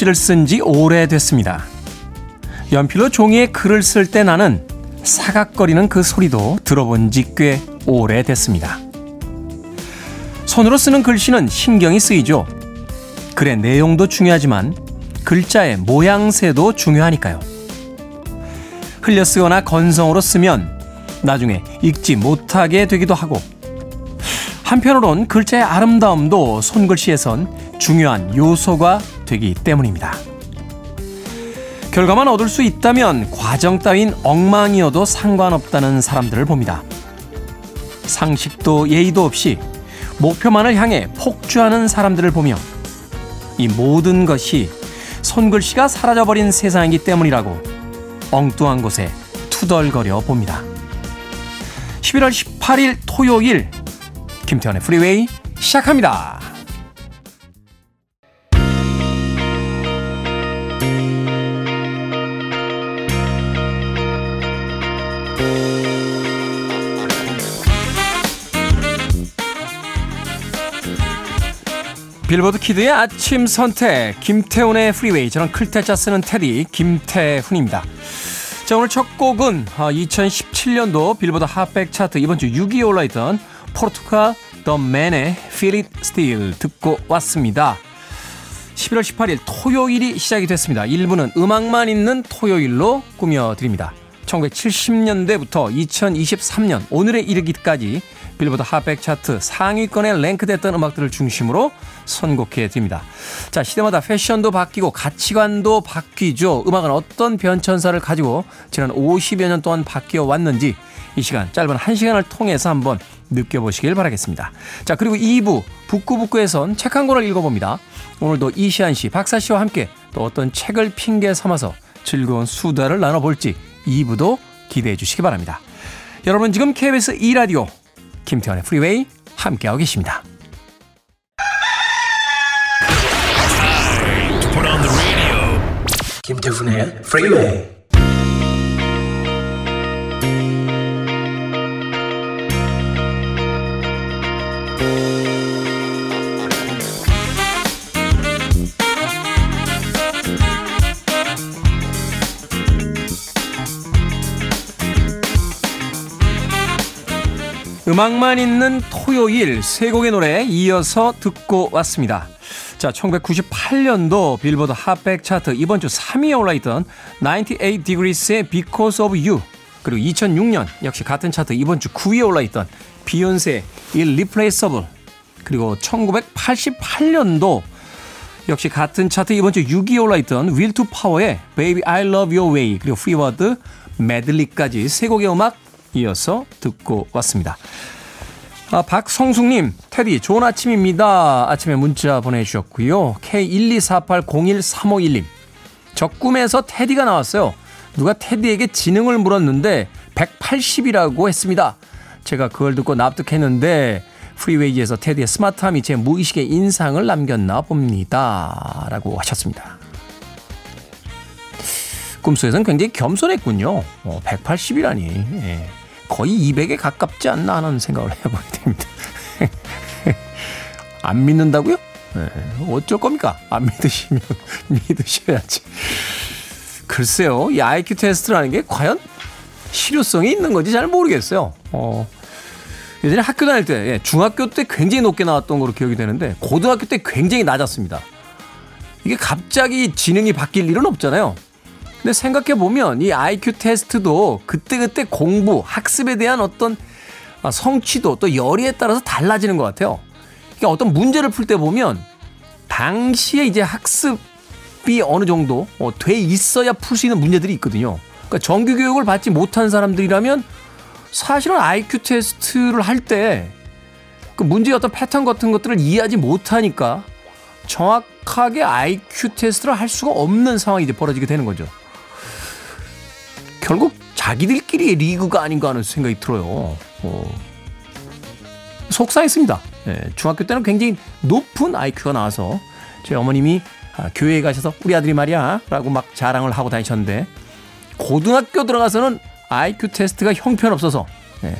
손글씨를 쓴 지 오래됐습니다. 연필로 종이에 글을 쓸 때 나는 사각거리는 그 소리도 들어본 지 꽤 오래됐습니다. 손으로 쓰는 글씨는 신경이 쓰이죠. 글의 내용도 중요하지만 글자의 모양새도 중요하니까요. 흘려 쓰거나 건성으로 쓰면 나중에 읽지 못하게 되기도 하고 한편으론 글자의 아름다움도 손글씨에선 중요한 요소가 되기 때문입니다. 결과만 얻을 수 있다면 과정 따윈 엉망이어도 상관없다는 사람들을 봅니다. 상식도 예의도 없이 목표만을 향해 폭주하는 사람들을 보며 이 모든 것이 손글씨가 사라져버린 세상이기 때문이라고 엉뚱한 곳에 투덜거려 봅니다. 11월 18일 토요일 김태훈의 프리웨이 시작합니다. 빌보드 키드의 아침 선택 김태훈의 프리웨이 저는 클 태 자 쓰는 테디 김태훈입니다. 자 오늘 첫 곡은 2017년도 아, 빌보드 Hot백 차트 이번 주 6위에 올라있던 포르투갈 더 맨의 Feel It Still 듣고 왔습니다. 11월 18일 토요일이 시작이 됐습니다. 1부는 음악만 있는 토요일로 꾸며드립니다. 1970년대부터 2023년 오늘에 이르기까지 빌보드 핫백 차트 상위권에 랭크됐던 음악들을 중심으로 선곡해 드립니다. 자, 시대마다 패션도 바뀌고 가치관도 바뀌죠. 음악은 어떤 변천사를 가지고 지난 50여 년 동안 바뀌어 왔는지 이 시간 짧은 1시간을 통해서 한번 느껴보시길 바라겠습니다. 자, 그리고 2부 북구북구에선 책 한 권을 읽어봅니다. 오늘도 이시안 씨, 박사 씨와 함께 또 어떤 책을 핑계 삼아서 즐거운 수다를 나눠볼지 2부도 기대해 주시기 바랍니다. 여러분 지금 KBS 2라디오 김태환의 프리웨이 함께하고 계십니다. 김태훈의 프리웨이 음악만 있는 토요일 세 곡의 노래 이어서 듣고 왔습니다. 자, 1998년도 빌보드 Hot백 차트 이번 주 3위에 올라있던 98 Degrees의 Because of You 그리고 2006년 역시 같은 차트 이번 주 9위에 올라있던 비욘세의 Irreplaceable 그리고 1988년도 역시 같은 차트 이번 주 6위에 올라있던 to Power의 Baby I Love Your Way 그리고 Freebird 메들리까지 세 곡의 음악 이어서 듣고 왔습니다. 아, 박성숙님, 테디, 좋은 아침입니다. 아침에 문자 보내주셨고요. K124801351님, 저 꿈에서 테디가 나왔어요. 누가 테디에게 지능을 물었는데 180이라고 했습니다. 제가 그걸 듣고 납득했는데 프리웨이에서 테디의 스마트함이 제 무의식의 인상을 남겼나 봅니다. 라고 하셨습니다. 꿈속에서는 굉장히 겸손했군요. 어, 180이라니. 예. 거의 200에 가깝지 않나 하는 생각을 해보게 됩니다. 안 믿는다고요? 네, 어쩔 겁니까? 안 믿으시면 믿으셔야지. 글쎄요, 이 IQ 테스트라는 게 과연 실효성이 있는 건지 잘 모르겠어요. 어, 예전에 학교 다닐 때, 예, 중학교 때 굉장히 높게 나왔던 걸로 기억이 되는데, 고등학교 때 굉장히 낮았습니다. 이게 갑자기 지능이 바뀔 일은 없잖아요. 근데 생각해 보면 이 IQ 테스트도 그때그때 공부, 학습에 대한 어떤 아, 성취도 또 열의에 따라서 달라지는 것 같아요. 그러니까 어떤 문제를 풀 때 보면 당시에 이제 학습이 어느 정도 어, 돼 있어야 풀 수 있는 문제들이 있거든요. 그러니까 정규 교육을 받지 못한 사람들이라면 사실은 IQ 테스트를 할 때 그 문제의 어떤 패턴 같은 것들을 이해하지 못하니까 정확하게 IQ 테스트를 할 수가 없는 상황이 이제 벌어지게 되는 거죠. 결국 자기들끼리의 리그가 아닌가 하는 생각이 들어요. 어. 속상했습니다. 네, 중학교 때는 굉장히 높은 IQ가 나와서 저희 어머님이 아, 교회에 가셔서 우리 아들이 말이야 라고 막 자랑을 하고 다니셨는데 고등학교 들어가서는 IQ 테스트가 형편없어서 네.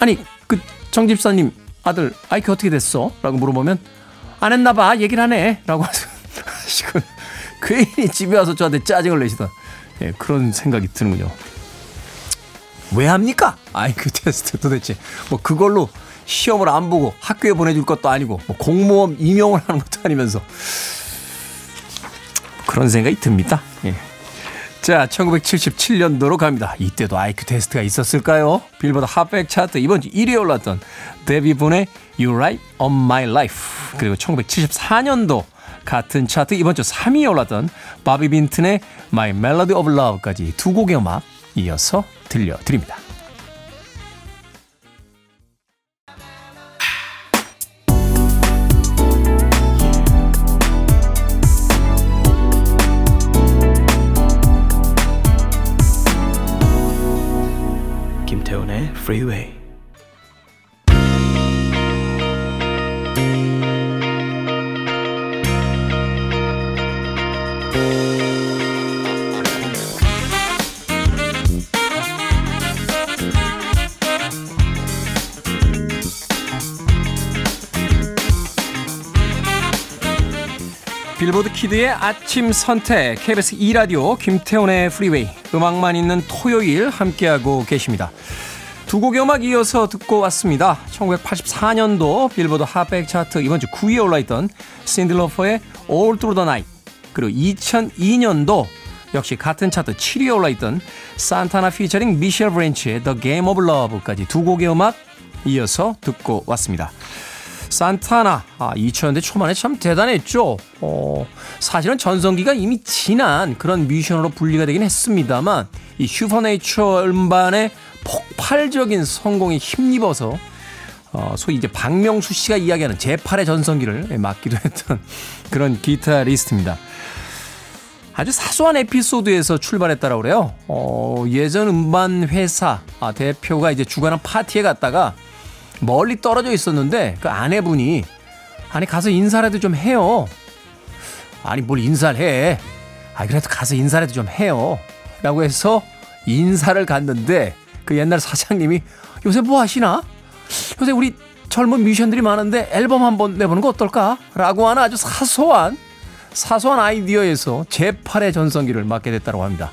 아니 그 정집사님 아들 IQ 어떻게 됐어? 라고 물어보면 안 했나 봐 얘기를 하네 라고 하시고 괜히 집에 와서 저한테 짜증을 내시던 예, 그런 생각이 드는군요. 왜 합니까? 아이그 테스트 도대체 뭐 그걸로 시험을 안 보고 학교에 보내줄 것도 아니고 뭐 공무원 임용을 하는 것도 아니면서 그런 생각이 듭니다. 예. 자, 1977년도로 갑니다. 이때도 아이큐 테스트가 있었을까요? 빌보드 핫백 차트 이번 주 1위에 올랐던 데뷔분의 You Right on My Life 그리고 1974년도 같은 차트 이번 주 3위에 올랐던 바비 빈튼의 My Melody of Love까지 두 곡의 음악 이어서 들려드립니다. 김태훈의 Freeway 빌보드 키드의 아침 선택 KBS 2 라디오 김태훈의 프리웨이 음악만 있는 토요일 함께하고 계십니다. 두 곡의 음악 이어서 듣고 왔습니다. 1984년도 빌보드 Hot백 차트 이번 주 9위에 올라있던 신디 로퍼의 All Through the Night 그리고 2002년도 역시 같은 차트 7위에 올라있던 산타나 피처링 미셸 브랜치의 The Game of Love까지 두 곡의 음악 이어서 듣고 왔습니다. 산타나 아, 2000년대 초반에 참 대단했죠. 어, 사실은 전성기가 이미 지난 그런 뮤지션으로 분리가 되긴 했습니다만 이 슈퍼네이처 음반의 폭발적인 성공에 힘입어서 어, 소위 이제 박명수 씨가 이야기하는 제8의 전성기를 맡기도 했던 그런 기타리스트입니다. 아주 사소한 에피소드에서 출발했다라고 그래요. 어, 예전 음반 회사 아, 대표가 이제 주관한 파티에 갔다가 멀리 떨어져 있었는데 그 아내분이 아니 가서 인사라도 좀 해요. 아니 뭘 인사를 해. 아 그래도 가서 인사라도 좀 해요. 라고 해서 인사를 갔는데 그 옛날 사장님이 요새 뭐 하시나? 요새 우리 젊은 뮤지션들이 많은데 앨범 한번 내보는 거 어떨까? 라고 하는 아주 사소한 사소한 아이디어에서 제8의 전성기를 맞게 됐다고 합니다.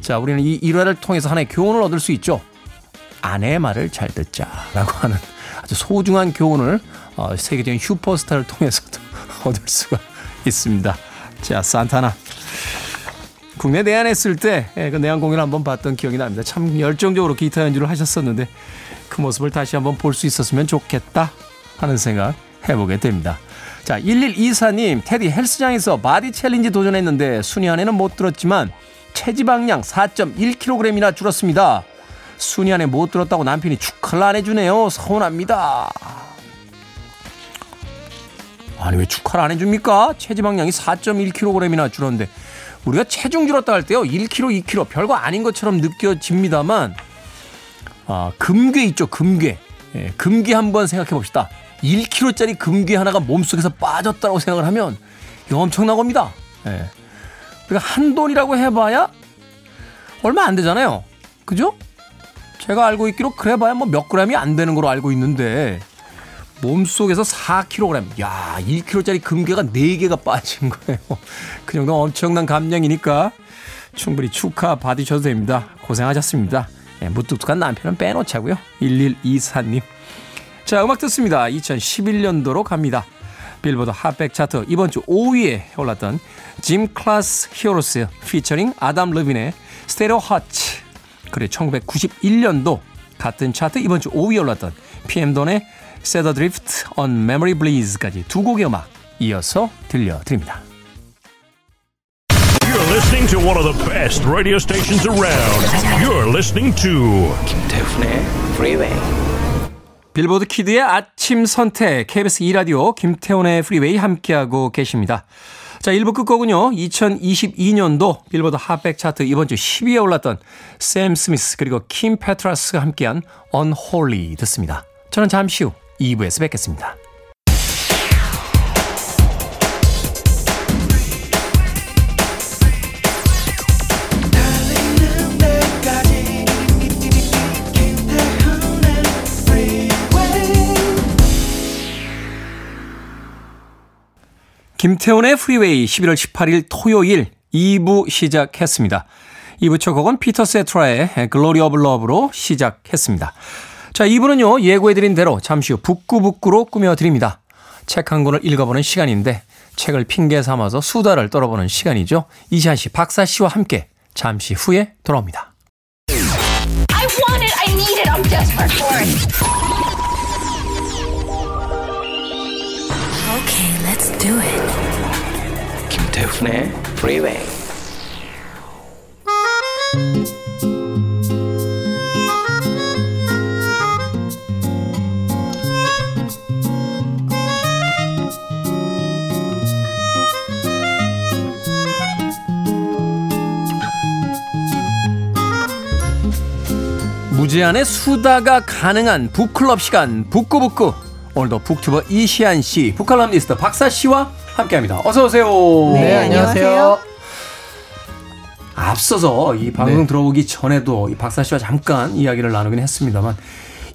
자, 우리는 이 일화를 통해서 하나의 교훈을 얻을 수 있죠. 아내의 말을 잘 듣자 라고 하는 아주 소중한 교훈을 어, 세계적인 슈퍼스타를 통해서도 얻을 수가 있습니다. 자, 산타나. 국내 내한했을 때 그 예, 내한 공연을 한번 봤던 기억이 납니다. 참 열정적으로 기타 연주를 하셨었는데 그 모습을 다시 한번 볼 수 있었으면 좋겠다 하는 생각 해보게 됩니다. 자, 1124님, 테디 헬스장에서 body challenge 도전했는데 순위 안에는 못 들었지만 체지방량 4.1kg이나 줄었습니다. 순위 안에 못 들었다고 남편이 축하를 안 해주네요. 서운합니다. 아니 왜 축하를 안 해줍니까? 체지방량이 4.1kg이나 줄었는데 우리가 체중 줄었다 할 때요 1kg, 2kg 별거 아닌 것처럼 느껴집니다만 아, 금괴 있죠 금괴 예, 금괴 한번 생각해 봅시다 1kg짜리 금괴 하나가 몸속에서 빠졌다고 생각을 하면 이거 엄청난 겁니다 예. 그러니까 한 돈이라고 해봐야 얼마 안 되잖아요 그죠? 제가 알고 있기로 그래봐야 뭐 몇 그램이 안 되는 걸로 알고 있는데 몸속에서 4kg. 야, 1kg짜리 금괴가 4개가 빠진 거예요. 그 정도 엄청난 감량이니까 충분히 축하 받으셔도 됩니다. 고생하셨습니다. 네, 무뚝뚝한 남편은 빼놓자고요. 1124님. 자, 음악 듣습니다. 2011년도로 갑니다. 빌보드 Hot백 차트 이번 주 5위에 올랐던 Gym Class Heroes featuring Adam Levine의 Stereo Hearts 그리고 1991년도 같은 차트 이번 주 5위에 올랐던 PM돈의 Set Adrift on Memory Bliss까지 두 곡의 음악 이어서 들려드립니다. You're listening to one of the best radio stations around. You're listening to 김태훈의 Freeway. 빌보드 kid의 아침 선택 KBS 2라디오 김태훈의 Freeway 함께하고 계십니다. 자, 1부 끝곡은요. 2022년도 빌보드 Hot백 차트 이번 주 10위에 올랐던 샘 스미스 그리고 킴 페트라스가 함께한 Unholy 듣습니다. 저는 잠시 후 2부에서 뵙겠습니다. 김태훈의 Freeway 11월 18일 토요일 2부 시작했습니다. 2부 첫 곡은 피터 세테라의 Glory of Love로 시작했습니다. 자, 2부는요, 예고해드린 대로 잠시 후 북끄북끄로 꾸며드립니다. 책 한 권을 읽어보는 시간인데, 책을 핑계 삼아서 수다를 떨어보는 시간이죠. 이시한 씨, 박사 씨와 함께 잠시 후에 돌아옵니다. Do it. 김태훈의 Freeway. 무제한의 수다가 가능한 북클럽 시간 북구북구 오늘도 북튜버 이시안 씨, 북칼럼니스트 박사 씨와 함께합니다. 어서 오세요. 네, 네 안녕하세요. 앞서서 이 방송 네. 들어오기 전에도 이 박사 씨와 잠깐 이야기를 나누긴 했습니다만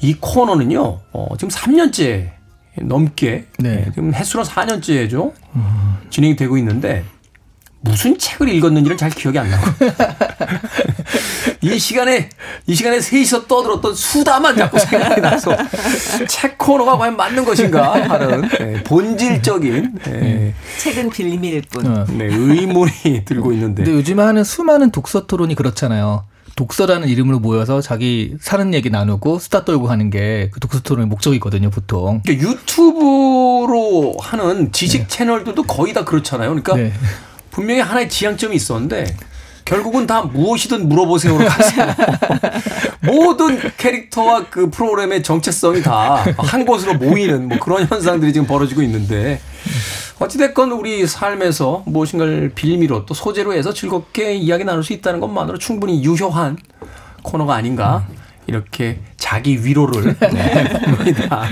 이 코너는요 어, 지금 3년째 넘게 네. 지금 횟수로 4년째죠 음. 진행이 되고 있는데 무슨 책을 읽었는지는 잘 기억이 안 나고. 이 시간에, 이 시간에 셋이서 떠들었던 수다만 자꾸 생각이 나서 책 코너가 과연 맞는 것인가 하는 네, 본질적인 네. 책은 빌밀일 뿐. 어. 네, 의문이 들고 있는데. 근데 요즘 하는 수많은 독서 토론이 그렇잖아요. 독서라는 이름으로 모여서 자기 사는 얘기 나누고 수다 떨고 하는 게 그 독서 토론의 목적이거든요, 보통. 그러니까 유튜브로 하는 지식 네. 채널들도 거의 다 그렇잖아요. 그러니까 네. 분명히 하나의 지향점이 있었는데 결국은 다 무엇이든 물어보세요로 가서 모든 캐릭터와 그 프로그램의 정체성이 다 한 곳으로 모이는 뭐 그런 현상들이 지금 벌어지고 있는데 어찌됐건 우리 삶에서 무엇인가를 빌미로 또 소재로 해서 즐겁게 이야기 나눌 수 있다는 것만으로 충분히 유효한 코너가 아닌가 이렇게 자기 위로를 네, 봅니다.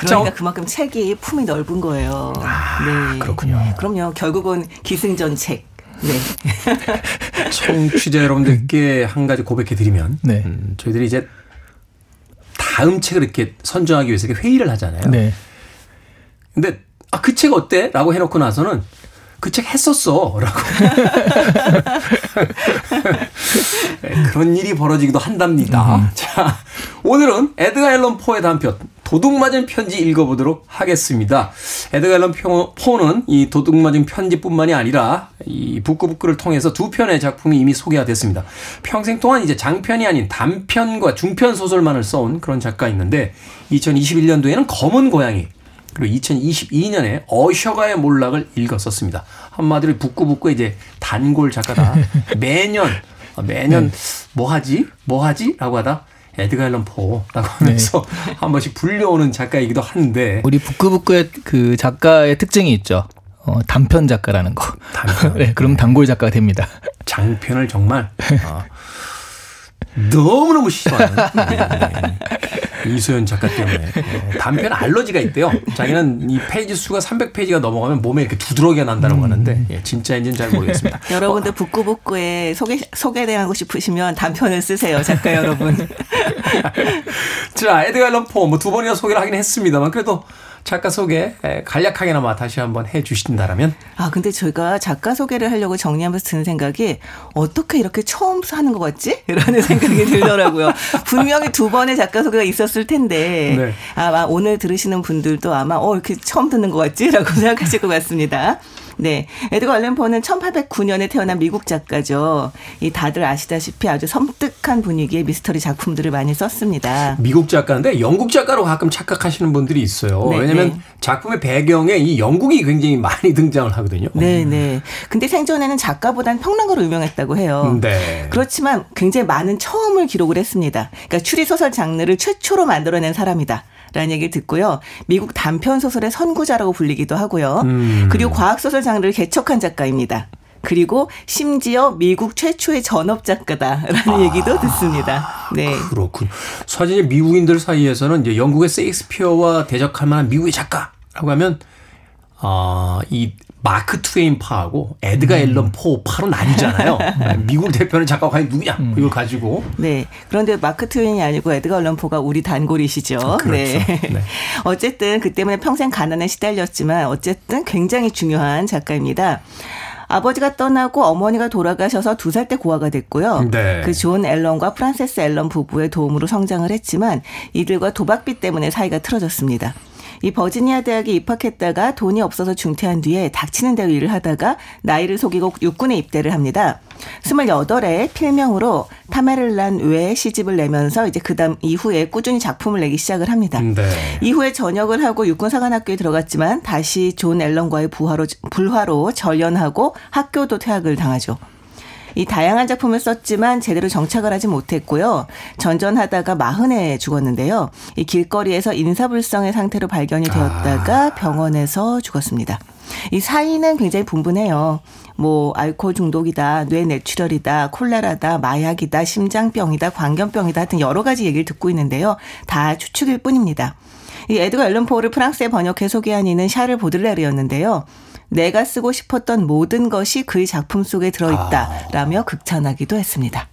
그러니까 자, 그만큼 책이 품이 넓은 거예요. 아, 네. 그렇군요. 그럼요. 결국은 기승전 책. 네. 청취자 여러분들께 한 가지 고백해 드리면 네. 음, 저희들이 이제 다음 책을 이렇게 선정하기 위해서 이렇게 회의를 하잖아요. 네. 근데 아, 그 책 어때? 라고 해놓고 나서는 그 책 했었어. 라고. 네, 그런 일이 벌어지기도 한답니다. 음. 자, 오늘은 에드가 앨런 포의 단편, 도둑맞은 편지 읽어보도록 하겠습니다. 에드가 앨런 포는 이 도둑맞은 편지뿐만이 아니라 이 북구북구를 통해서 두 편의 작품이 이미 소개가 됐습니다. 평생 동안 이제 장편이 아닌 단편과 중편 소설만을 써온 그런 작가있는데 2021년도에는 검은 고양이, 그리고 2022년에 어셔가의 몰락을 읽었었습니다. 한마디로 북구북구 이제 단골 작가다. 매년 매년 네. 뭐 하지? 뭐 하지? 라고 하다 에드가 앨런 포라고 하면서 네. 한 번씩 불려오는 작가이기도 한데 우리 북구북구의 그 작가의 특징이 있죠. 어, 단편 작가라는 거. 단편. 네, 그럼 단골 작가가 됩니다. 장편을 정말 어, 너무너무 싫어하는 네. 이소연 작가 때문에 네. 단편 알러지가 있대요. 자기는 이 페이지 수가 300페이지가 넘어가면 몸에 이렇게 두드러기가 난다고 음. 하는데 예, 진짜인지는 잘 모르겠습니다. 여러분들 북구북구에 소개 소개되고 싶으시면 단편을 쓰세요, 작가 여러분. 자, 에드가 앨런 포 뭐 두 번이나 소개를 하긴 했습니다만 그래도 작가 소개 간략하게나마 다시 한번 해 주신다라면? 아, 근데 저희가 작가 소개를 하려고 정리하면서 드는 생각이 어떻게 이렇게 처음 하는 것 같지? 라는 생각이 들더라고요. 분명히 두 번의 작가 소개가 있었을 텐데 네. 아마 오늘 들으시는 분들도 아마 어, 이렇게 처음 듣는 것 같지? 라고 생각하실 것 같습니다. 네. 에드거 알렌 포는 1809년에 태어난 미국 작가죠. 이 다들 아시다시피 아주 섬뜩한 분위기의 미스터리 작품들을 많이 썼습니다. 미국 작가인데 영국 작가로 가끔 착각하시는 분들이 있어요. 네, 왜냐면 네. 작품의 배경에 이 영국이 굉장히 많이 등장을 하거든요. 네, 네. 근데 생전에는 작가보단 평론가로 유명했다고 해요. 네. 그렇지만 굉장히 많은 처음을 기록을 했습니다. 그러니까 추리 소설 장르를 최초로 만들어낸 사람이다. 라는 얘기를 듣고요. 미국 단편 소설의 선구자라고 불리기도 하고요. 음. 그리고 과학 소설 장르를 개척한 작가입니다. 그리고 심지어 미국 최초의 전업 작가다라는 아, 얘기도 듣습니다. 네. 그렇군. 사실 미국인들 사이에서는 이제 영국의 셰익스피어와 대적할 만한 미국의 작가라고 하면 아, 이 마크 트웨인 파하고 에드가 음. 앨런 포 파로 나뉘잖아요. 네, 미국 대표는 작가가 과연 누구냐 음. 이걸 가지고. 네. 그런데 마크 트웨인이 아니고 에드가 앨런 포가 우리 단골이시죠. 그렇죠. 네. 네. 어쨌든 그 때문에 평생 가난에 시달렸지만 어쨌든 굉장히 중요한 작가입니다. 아버지가 떠나고 어머니가 돌아가셔서 두 살 때 고아가 됐고요. 네. 그 존 앨런과 프란세스 앨런 부부의 도움으로 성장을 했지만 이들과 도박빚 때문에 사이가 틀어졌습니다. 이 버지니아 대학에 입학했다가 돈이 없어서 중퇴한 뒤에 닥치는 대로 일을 하다가 나이를 속이고 육군에 입대를 합니다. 28에 필명으로 타메를란 외 시집을 내면서 이제 그다음 이후에 꾸준히 작품을 내기 시작을 합니다. 네. 이후에 전역을 하고 육군 사관학교에 들어갔지만 다시 존 앨런과의 부하로 불화로 절연하고 학교도 퇴학을 당하죠. 이 다양한 작품을 썼지만 제대로 정착을 하지 못했고요. 전전하다가 마흔에 죽었는데요. 이 길거리에서 인사불성의 상태로 발견이 되었다가 아. 병원에서 죽었습니다. 이 사인은 굉장히 분분해요. 뭐 알코올 중독이다, 뇌 뇌출혈이다, 콜레라다, 마약이다, 심장병이다, 광견병이다 하여튼 여러 가지 얘기를 듣고 있는데요. 다 추측일 뿐입니다. 이 에드가 앨런 포를 프랑스에 번역해 소개한 이는 샤를 보들레르였는데요. 내가 쓰고 싶었던 모든 것이 그의 작품 속에 들어있다라며 아. 극찬하기도 했습니다.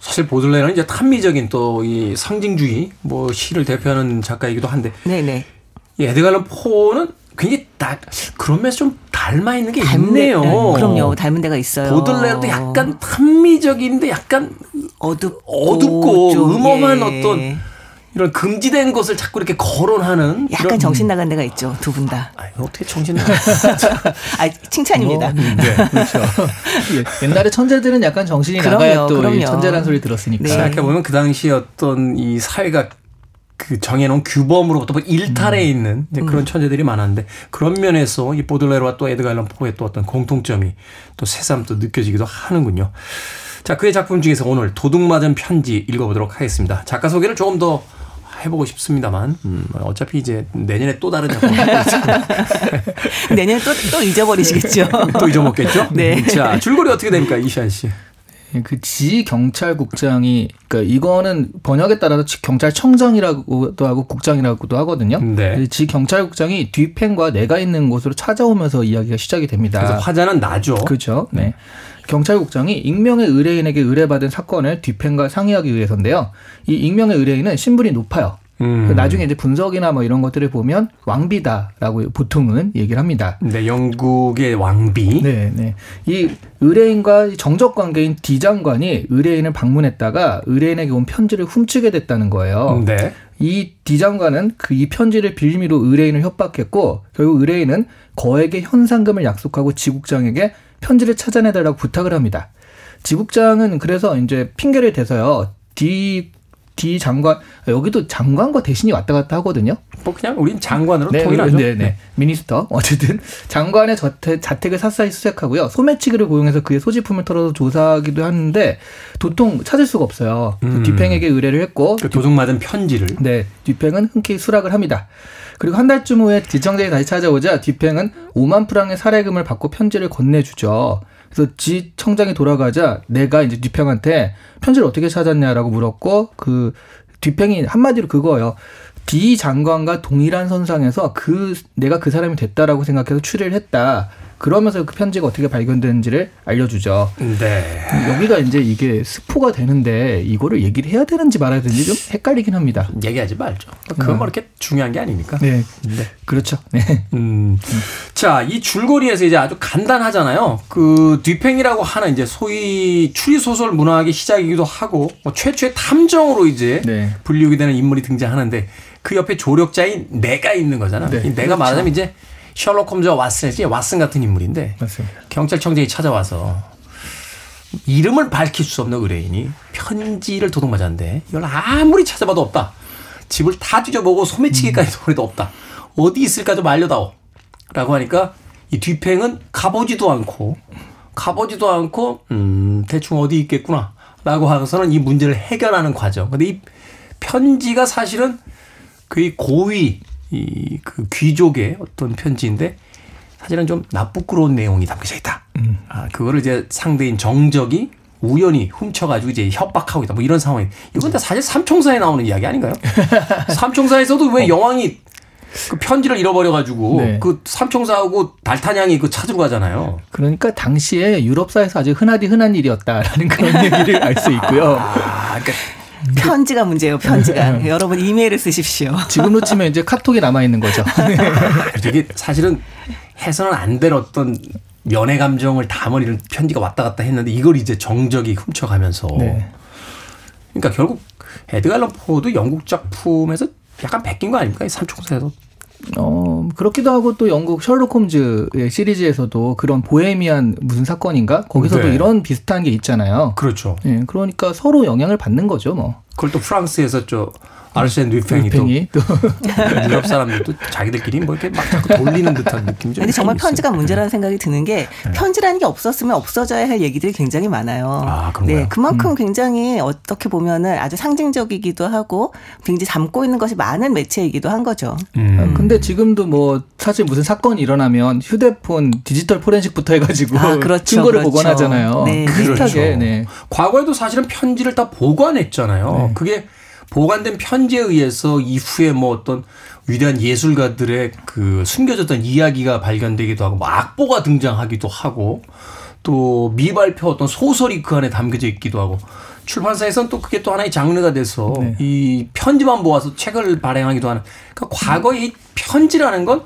사실 보들레는 이제 탐미적인 또 이 상징주의 뭐 시를 대표하는 작가이기도 한데 네네. 이 에드갈런 포는 굉장히 다 그런 면에서 좀 닮아 있는 게 닮네, 있네요. 네, 그럼요. 닮은 데가 있어요. 보들레도 약간 탐미적인데 약간 어둡 어둡고 음험한 예. 어떤 이런 금지된 것을 자꾸 이렇게 거론하는 약간 정신 나간 데가 있죠 두 분 다. 아, 어떻게 정신 나가? 아 칭찬입니다. 어, 네, 그렇죠. 예, 옛날에 천재들은 약간 정신이 그럼요, 나가야 또 천재란 소리 들었으니까. 네. 생각해 보면 그 당시 어떤 이 사회가 그 정해놓은 규범으로부터 뭐 일탈해 음. 있는 그런 음. 천재들이 많았는데 그런 면에서 이 보들레르와 또 에드가 앨런 포의 또 어떤 공통점이 또 새삼 또 느껴지기도 하는군요. 자, 그의 작품 중에서 오늘 도둑맞은 편지 읽어보도록 하겠습니다. 작가 소개를 조금 더 해보고 싶습니다만 음, 어차피 이제 내년에 또 다른 작품 내년에 또, 또 잊어버리시겠죠. 또 잊어먹겠죠. 네. 자 줄거리 어떻게 됩니까 이시안 씨? 예, 그지 경찰국장이 그러니까 이거는 번역에 따라서 경찰청장이라고도 하고 국장이라고도 하거든요. 네. 지 경찰국장이 뒤팽과 내가 있는 곳으로 찾아오면서 이야기가 시작이 됩니다. 그래서 화자는 나죠. 그렇죠. 네. 경찰국장이 익명의 의뢰인에게 의뢰받은 사건을 뒤팽과 상의하기 위해서인데요. 이 익명의 의뢰인은 신분이 높아요. 음. 나중에 이제 분석이나 뭐 이런 것들을 보면 왕비다라고 보통은 얘기를 합니다. 네, 영국의 왕비. 네, 네. 이 의뢰인과 정적 관계인 D 장관이 의뢰인을 방문했다가 의뢰인에게 온 편지를 훔치게 됐다는 거예요. 네. 이 D 장관은 그 이 편지를 빌미로 의뢰인을 협박했고 결국 의뢰인은 거액의 현상금을 약속하고 지국장에게 편지를 찾아내달라고 부탁을 합니다. 지국장은 그래서 이제 핑계를 대서요. D D 장관 여기도 장관과 대신이 왔다 갔다 하거든요. 뭐 그냥 우린 장관으로 네, 통일하죠. 네, 네, 네. 미니스터 어쨌든 장관의 자택, 자택을 샅샅이 수색하고요. 소매치기를 고용해서 그의 소지품을 털어서 조사하기도 하는데 도통 찾을 수가 없어요. 음. 뒤팽에게 의뢰를 했고 그 도둑 맞은 편지를 네 뒤팽은 흔쾌히 수락을 합니다. 그리고 한 달쯤 후에 지청장이 다시 찾아오자 뒤팽은 5만 프랑의 사례금을 받고 편지를 건네주죠. 그래서 지 청장이 돌아가자 내가 이제 뒤팽한테 편지를 어떻게 찾았냐라고 물었고 그 뒤팽이 한마디로 그거예요. D 장관과 동일한 선상에서 그 내가 그 사람이 됐다라고 생각해서 추리를 했다. 그러면서 그 편지가 어떻게 발견되는지를 알려주죠. 네. 여기가 이제 이게 스포가 되는데 이거를 얘기를 해야 되는지 말아야 되는지 좀 헷갈리긴 합니다. 얘기하지 말죠. 그건 뭐 이렇게 중요한 게 아니니까. 네. 네. 그렇죠. 네. 음. 자, 이 줄거리에서 이제 아주 간단하잖아요. 그 뒤팽이라고 하는 이제 소위 추리소설 문학의 시작이기도 하고 뭐 최초의 탐정으로 이제 네. 불리우게 되는 인물이 등장하는데 그 옆에 조력자인 내가 있는 거잖아. 네. 내가 그렇죠. 말하자면 이제 셜록 홈즈와 왓슨이지 왓슨 같은 인물인데 맞습니다. 경찰청장이 찾아와서 이름을 밝힐 수 없는 의뢰인이 편지를 도둑맞았는데 이걸 아무리 찾아봐도 없다. 집을 다 뒤져보고 소매치기까지 음. 없다. 어디 있을까 좀 알려다오. 라고 하니까 이 뒤팽은 가보지도 않고 가보지도 않고 음 대충 어디 있겠구나 라고 하고서는 이 문제를 해결하는 과정. 근데 이 편지가 사실은 거의 고위 이 그 귀족의 어떤 편지인데 사실은 좀 나쁘끄러운 내용이 담겨져 있다. 음. 아, 그거를 이제 상대인 정적이 우연히 훔쳐가지고 이제 협박하고 있다. 뭐 이런 상황이. 이건 다 사실 삼총사에 나오는 이야기 아닌가요? 삼총사에서도 왜 어. 여왕이 그 편지를 잃어버려가지고 네. 그 삼총사하고 달타냥이 그 찾으러 가잖아요. 그러니까 당시에 유럽사에서 아주 흔하디 흔한 일이었다라는 그런 얘기를 알 수 있고요. 아, 그러니까 편지가 문제예요. 편지가 네. 여러분 이메일을 쓰십시오. 지금로 치면 이제 카톡이 남아 있는 거죠. 네. 이게 사실은 해서는 안 될 어떤 연애 감정을 담은 편지가 왔다 갔다 했는데 이걸 이제 정적이 훔쳐가면서 네. 그러니까 결국 에드가 앨런 포도 영국 작품에서 약간 베낀 거 아닙니까? 이 삼총사에서. 어, 그렇기도 하고 또 영국 셜록 홈즈의 시리즈에서도 그런 보헤미안 무슨 사건인가? 거기서도 네. 이런 비슷한 게 있잖아요. 그렇죠. 예, 그러니까 서로 영향을 받는 거죠, 뭐. 그걸 또 프랑스에서 저 아르센 뉘팽이 또, 유럽 사람들도 자기들끼리 뭐 이렇게 막 자꾸 돌리는 듯한 느낌이 좀. 근데 정말 편지가 문제라는 생각이 드는 게 네. 편지라는 게 없었으면 없어져야 할 얘기들이 굉장히 많아요. 아? 네, 그만큼 음. 굉장히 어떻게 보면은 아주 상징적이기도 하고 굉장히 담고 있는 것이 많은 매체이기도 한 거죠. 음. 아, 근데 지금도 뭐 사실 무슨 사건이 일어나면 휴대폰 디지털 포렌식부터 해가지고 아, 그렇죠, 증거를 그렇죠. 보관하잖아요. 네. 비슷하게. 그렇죠. 네. 과거에도 사실은 편지를 다 보관했잖아요. 네. 그게 보관된 편지에 의해서 이후에 뭐 어떤 위대한 예술가들의 그 숨겨졌던 이야기가 발견되기도 하고 뭐 악보가 등장하기도 하고 또 미발표 어떤 소설이 그 안에 담겨져 있기도 하고 출판사에서는 또 그게 또 하나의 장르가 돼서 네. 이 편지만 모아서 책을 발행하기도 하는 그러니까 과거의 이 편지라는 건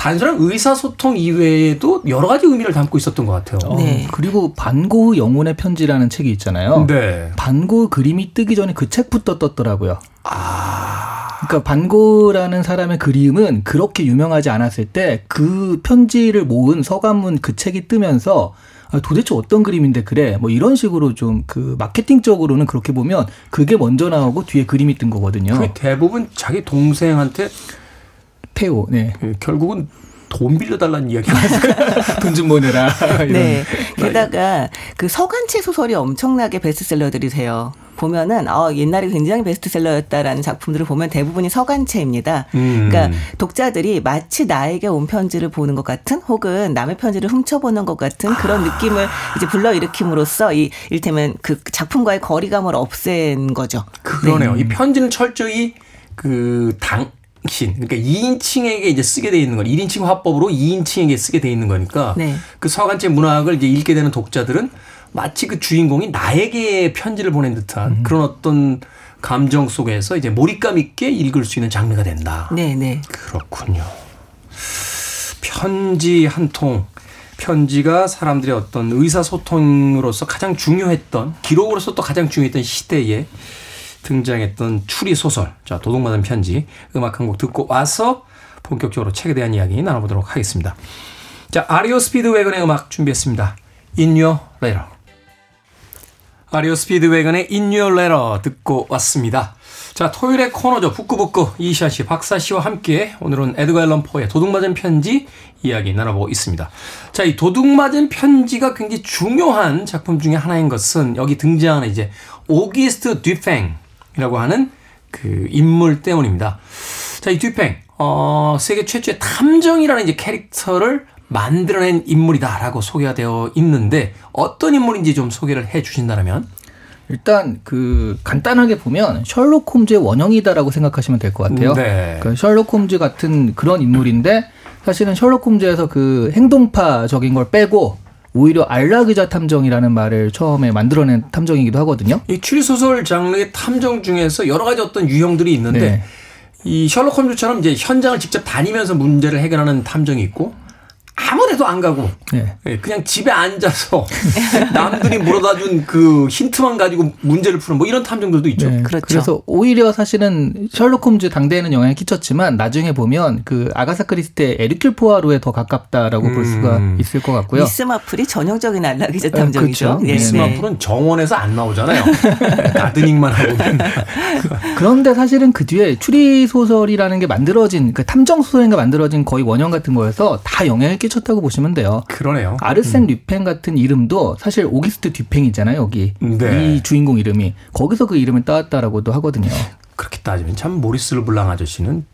단순한 의사소통 이외에도 여러 가지 의미를 담고 있었던 것 같아요. 어, 네. 그리고 반고흐 영혼의 편지라는 책이 있잖아요. 네. 반고흐 그림이 뜨기 전에 그 책부터 떴더라고요. 아. 그러니까 반고라는 사람의 그림은 그렇게 유명하지 않았을 때 그 편지를 모은 서간문 그 책이 뜨면서 아, 도대체 어떤 그림인데 그래 뭐 이런 식으로 좀 그 마케팅적으로는 그렇게 보면 그게 먼저 나오고 뒤에 그림이 뜬 거거든요. 그 대부분 자기 동생한테 태오. 네. 그 결국은 돈 빌려달라는 이야기가 돈 좀 모내라. 네. 게다가 그 서간체 소설이 엄청나게 베스트셀러들이세요. 보면은 어 옛날에 굉장히 베스트셀러였다라는 작품들을 보면 대부분이 서간체입니다. 음. 그러니까 독자들이 마치 나에게 온 편지를 보는 것 같은 혹은 남의 편지를 훔쳐보는 것 같은 그런 아. 느낌을 이제 불러일으킴으로써 이 일테면 그 작품과의 거리감을 없앤 거죠. 그러네요. 네. 이 편지는 철저히 그당 신 그러니까 2인칭에게 이제 쓰게 돼 있는 건 1인칭 화법으로 2인칭에게 쓰게 돼 있는 거니까 네. 그 서간체 문학을 이제 읽게 되는 독자들은 마치 그 주인공이 나에게 편지를 보낸 듯한 음. 그런 어떤 감정 속에서 이제 몰입감 있게 읽을 수 있는 장르가 된다. 네, 네. 그렇군요. 편지 한 통. 편지가 사람들의 어떤 의사소통으로서 가장 중요했던 기록으로서 또 가장 중요했던 시대에 등장했던 추리 소설, 자 도둑맞은 편지 음악 한 곡 듣고 와서 본격적으로 책에 대한 이야기 나눠보도록 하겠습니다. 자 REO Speedwagon의 음악 준비했습니다. In Your Letter. REO Speedwagon의 In Your Letter 듣고 왔습니다. 자 토요일의 코너죠. 북끄북끄 이시한 씨, 박사 씨와 함께 오늘은 에드가 앨런 포의 도둑맞은 편지 이야기 나눠보고 있습니다. 자, 이 도둑맞은 편지가 굉장히 중요한 작품 중에 하나인 것은 여기 등장하는 이제 오기스트 뒤팽 이라고 하는 그 인물 때문입니다. 자, 이 뒤팽, 어, 세계 최초의 탐정이라는 이제 캐릭터를 만들어낸 인물이다라고 소개가 되어 있는데 어떤 인물인지 좀 소개를 해 주신다면? 일단 그 간단하게 보면 셜록 홈즈의 원형이다라고 생각하시면 될 것 같아요. 네. 그 셜록 홈즈 같은 그런 인물인데 사실은 셜록 홈즈에서 그 행동파적인 걸 빼고 오히려 알라그자 탐정이라는 말을 처음에 만들어낸 탐정이기도 하거든요. 이 추리소설 장르의 탐정 중에서 여러 가지 어떤 유형들이 있는데 네. 이 셜록 홈즈처럼 이제 현장을 직접 다니면서 문제를 해결하는 탐정이 있고 아무데도 안 가고 네. 예, 그냥 집에 앉아서 남들이 물어다 준 그 힌트만 가지고 문제를 푸는 뭐 이런 탐정들도 있죠. 네. 그렇죠. 그래서 오히려 사실은 셜록 홈즈 당대에는 영향을 끼쳤지만 나중에 보면 그 아가사 크리스티의 에르큘 포아로에 더 가깝다라고 음. 볼 수가 있을 것 같고요. 미스 마플이 전형적인 안락의자 아, 탐정이죠. 그렇죠. 네. 미스 마플은 정원에서 안 나오잖아요. gardening만 하고. 그런데 사실은 그 뒤에 추리 소설이라는 게 만들어진 그 탐정 소설인가 만들어진 거의 원형 같은 거여서 다 영향을 끼 끼쳤다고 보시면 돼요. 그러네요. 아르센 음. 류팽 같은 이름도 사실 오귀스트 뒤팽이잖아요. 여기 네. 이 주인공 이름이 거기서 그 이름을 따왔다라고도 하거든요. 그렇게 따지면 참 모리스 르블랑 아저씨는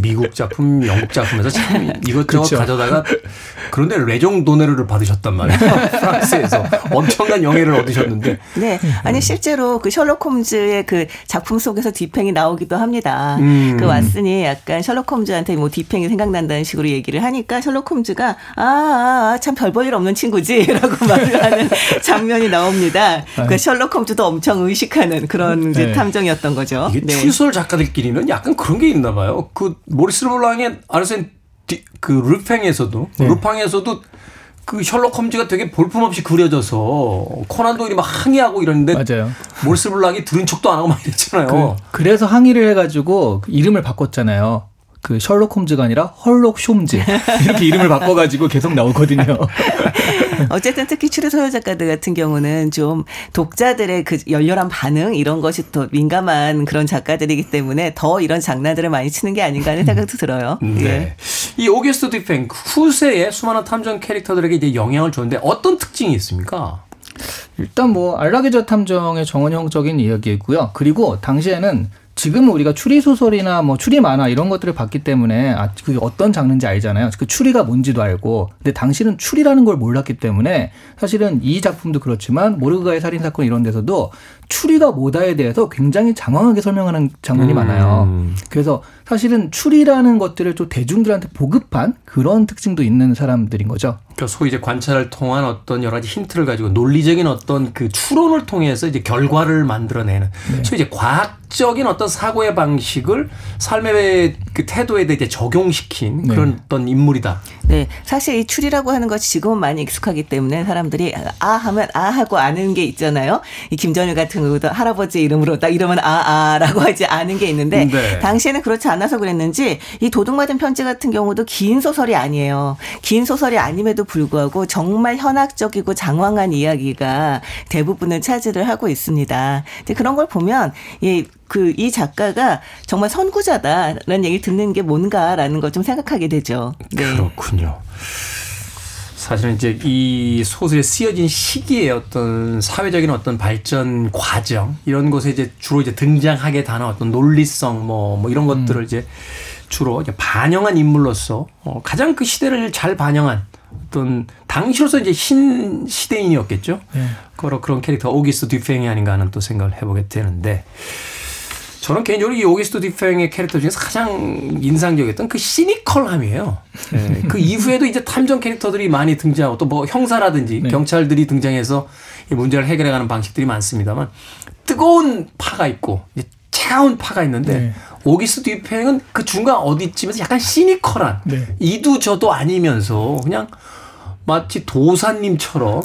미국 작품, 영국 작품에서 참 이것저것 그렇죠. 가져다가 그런데 레종 도네르를 받으셨단 말이에요. 프랑스에서 엄청난 영예를 얻으셨는데. 네, 아니 실제로 그 셜록 홈즈의 그 작품 속에서 디팽이 나오기도 합니다. 음. 그 왓슨이 약간 셜록 홈즈한테 뭐 디팽이 생각난다는 식으로 얘기를 하니까 셜록 홈즈가 아, 아, 참 별 볼 일 없는 친구지라고 말을 하는 장면이 나옵니다. 그 셜록 홈즈도 엄청 의식하는 그런 이제 네. 탐정이었던 거죠. 이게 네. 추리소설 작가들끼리는 약간 그런 게 있나 봐요. 그 모리스 르블랑의 아르센 그 루팽에서도 네. 루팡에서도 그 셜록 홈즈가 되게 볼품없이 그려져서 코난 도일이 막 항의하고 이러는데 맞아요. 몰스 블랑이 들은 척도 안 하고 막 이랬잖아요. 그, 래서 항의를 해가지고 이름을 바꿨잖아요. 그 셜록 홈즈가 아니라 헐록 숑즈 이렇게 이름을 바꿔가지고 계속 나오거든요. 어쨌든 특히 추리 소설 작가들 같은 경우는 좀 독자들의 그 열렬한 반응 이런 것이 더 민감한 그런 작가들이기 때문에 더 이런 장난들을 많이 치는 게 아닌가 하는 생각도 들어요. 네. 예. 이 오게스트 디팽 후세의 수많은 탐정 캐릭터들에게 이제 영향을 줬는데 어떤 특징이 있습니까? 일단 뭐 알라게저 탐정의 정원형적인 이야기고요. 그리고 당시에는 지금 우리가 추리 소설이나 뭐 추리 만화 이런 것들을 봤기 때문에 아, 그게 어떤 장르인지 알잖아요. 그 추리가 뭔지도 알고. 근데 당신은 추리라는 걸 몰랐기 때문에 사실은 이 작품도 그렇지만 모르가의 살인 사건 이런 데서도 추리가 뭐다에 대해서 굉장히 장황하게 설명하는 장면이 음. 많아요. 그래서 사실은 추리라는 것들을 좀 대중들한테 보급한 그런 특징도 있는 사람들인 거죠. 그러니까 소위 이제 관찰을 통한 어떤 여러 가지 힌트를 가지고 논리적인 어떤 그 추론을 통해서 이제 결과를 만들어내는 네. 소위 이제 과학적인 어떤 사고의 방식을 삶의 그 태도에 대해 적용시킨 네. 그런 어떤 인물이다. 네, 사실 이 추리라고 하는 것이 지금은 많이 익숙하기 때문에 사람들이 아 하면 아 하고 아는 게 있잖아요. 이 김전일 같은 경우도 할아버지 이름으로 딱 이러면 아 아 라고 하지 않은 게 있는데 네. 당시에는 그렇지 않아서 그랬는지 이 도둑맞은 편지 같은 경우도 긴 소설이 아니에요. 긴 소설이 아님에도 불구하고 정말 현학적이고 장황한 이야기가 대부분을 차지를 하고 있습니다. 그런 걸 보면 이 그, 이 작가가 정말 선구자다라는 얘기를 듣는 게 뭔가라는 걸 좀 생각하게 되죠. 네. 그렇군요. 사실은 이제 이 소설에 쓰여진 시기의 어떤 사회적인 어떤 발전 과정 이런 곳에 이제 주로 이제 등장하게 되는 어떤 논리성 뭐, 뭐 이런 것들을 음. 이제 주로 이제 반영한 인물로서 어 가장 그 시대를 잘 반영한 어떤 당시로서 이제 신 시대인이었겠죠. 네. 그런 그런 캐릭터 오기스트 뒤팽이 아닌가 하는 또 생각을 해보게 되는데 저는 개인적으로 이 오기스트 디팽의 캐릭터 중에서 가장 인상적이었던 그 시니컬함이에요. 네. 그 이후에도 이제 탐정 캐릭터들이 많이 등장하고 또 뭐 형사라든지 네. 경찰들이 등장해서 이 문제를 해결해가는 방식들이 많습니다만 뜨거운 파가 있고 차가운 파가 있는데 네. 오기스트 디팽은 그 중간 어디쯤에서 약간 시니컬한 네. 이두저도 아니면서 그냥 마치 도사님처럼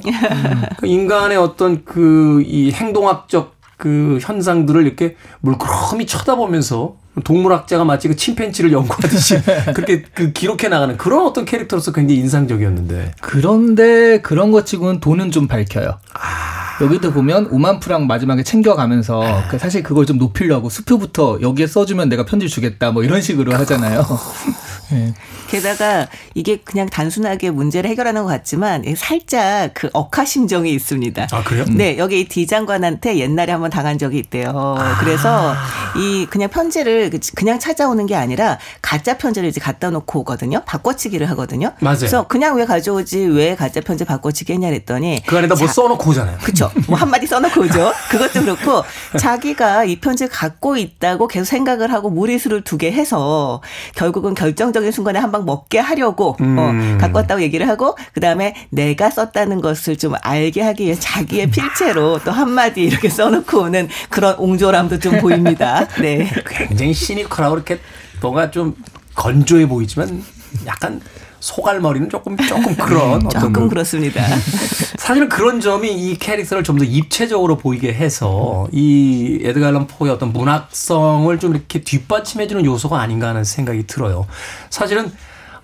그 인간의 어떤 그 이 행동학적 그 현상들을 이렇게 물끄러미 쳐다보면서 동물학자가 마치 그 침팬지를 연구하듯이 그렇게 그 기록해 나가는 그런 어떤 캐릭터로서 굉장히 인상적이었는데. 그런데 그런 것 치고는 돈은 좀 밝혀요. 아. 여기도 보면 5만 프랑 마지막에 챙겨가면서 아. 그 사실 그걸 좀 높이려고 수표부터 여기에 써주면 내가 편지 주겠다 뭐 이런 식으로 하잖아요. 네. 게다가 이게 그냥 단순하게 문제를 해결하는 것 같지만 살짝 그 억하 심정이 있습니다. 아 그래요? 네 여기 디 장관한테 옛날에 한번 당한 적이 있대요. 아. 그래서 이 그냥 편지를 그 그냥 찾아오는 게 아니라 가짜 편지를 이제 갖다 놓고 오거든요. 바꿔치기를 하거든요. 맞아요. 그래서 그냥 왜 가져오지 왜 가짜 편지 바꿔치기 했냐 그랬더니 그 안에다 뭐 써놓고 오잖아요. 그렇죠. 뭐 한마디 써놓고 오죠. 그것도 그렇고 자기가 이 편지를 갖고 있다고 계속 생각을 하고 무리수를 두게 해서 결국은 결정적인 순간에 한 방 먹게 하려고 어, 음. 어, 갖고 왔다고 얘기를 하고 그 다음에 내가 썼다는 것을 좀 알게 하기 위해 자기의 필체로 또 한마디 이렇게 써놓고 오는 그런 옹졸함도 좀 보입니다. 네. 굉장히 시니컬하고 이렇게 뭔가 좀 건조해 보이지만 약간 소갈머리는 조금 조금 그런 조금 그렇습니다. 사실은 그런 점이 이 캐릭터를 좀 더 입체적으로 보이게 해서 이 에드가 알런 포의 어떤 문학성을 좀 이렇게 뒷받침해주는 요소가 아닌가 하는 생각이 들어요. 사실은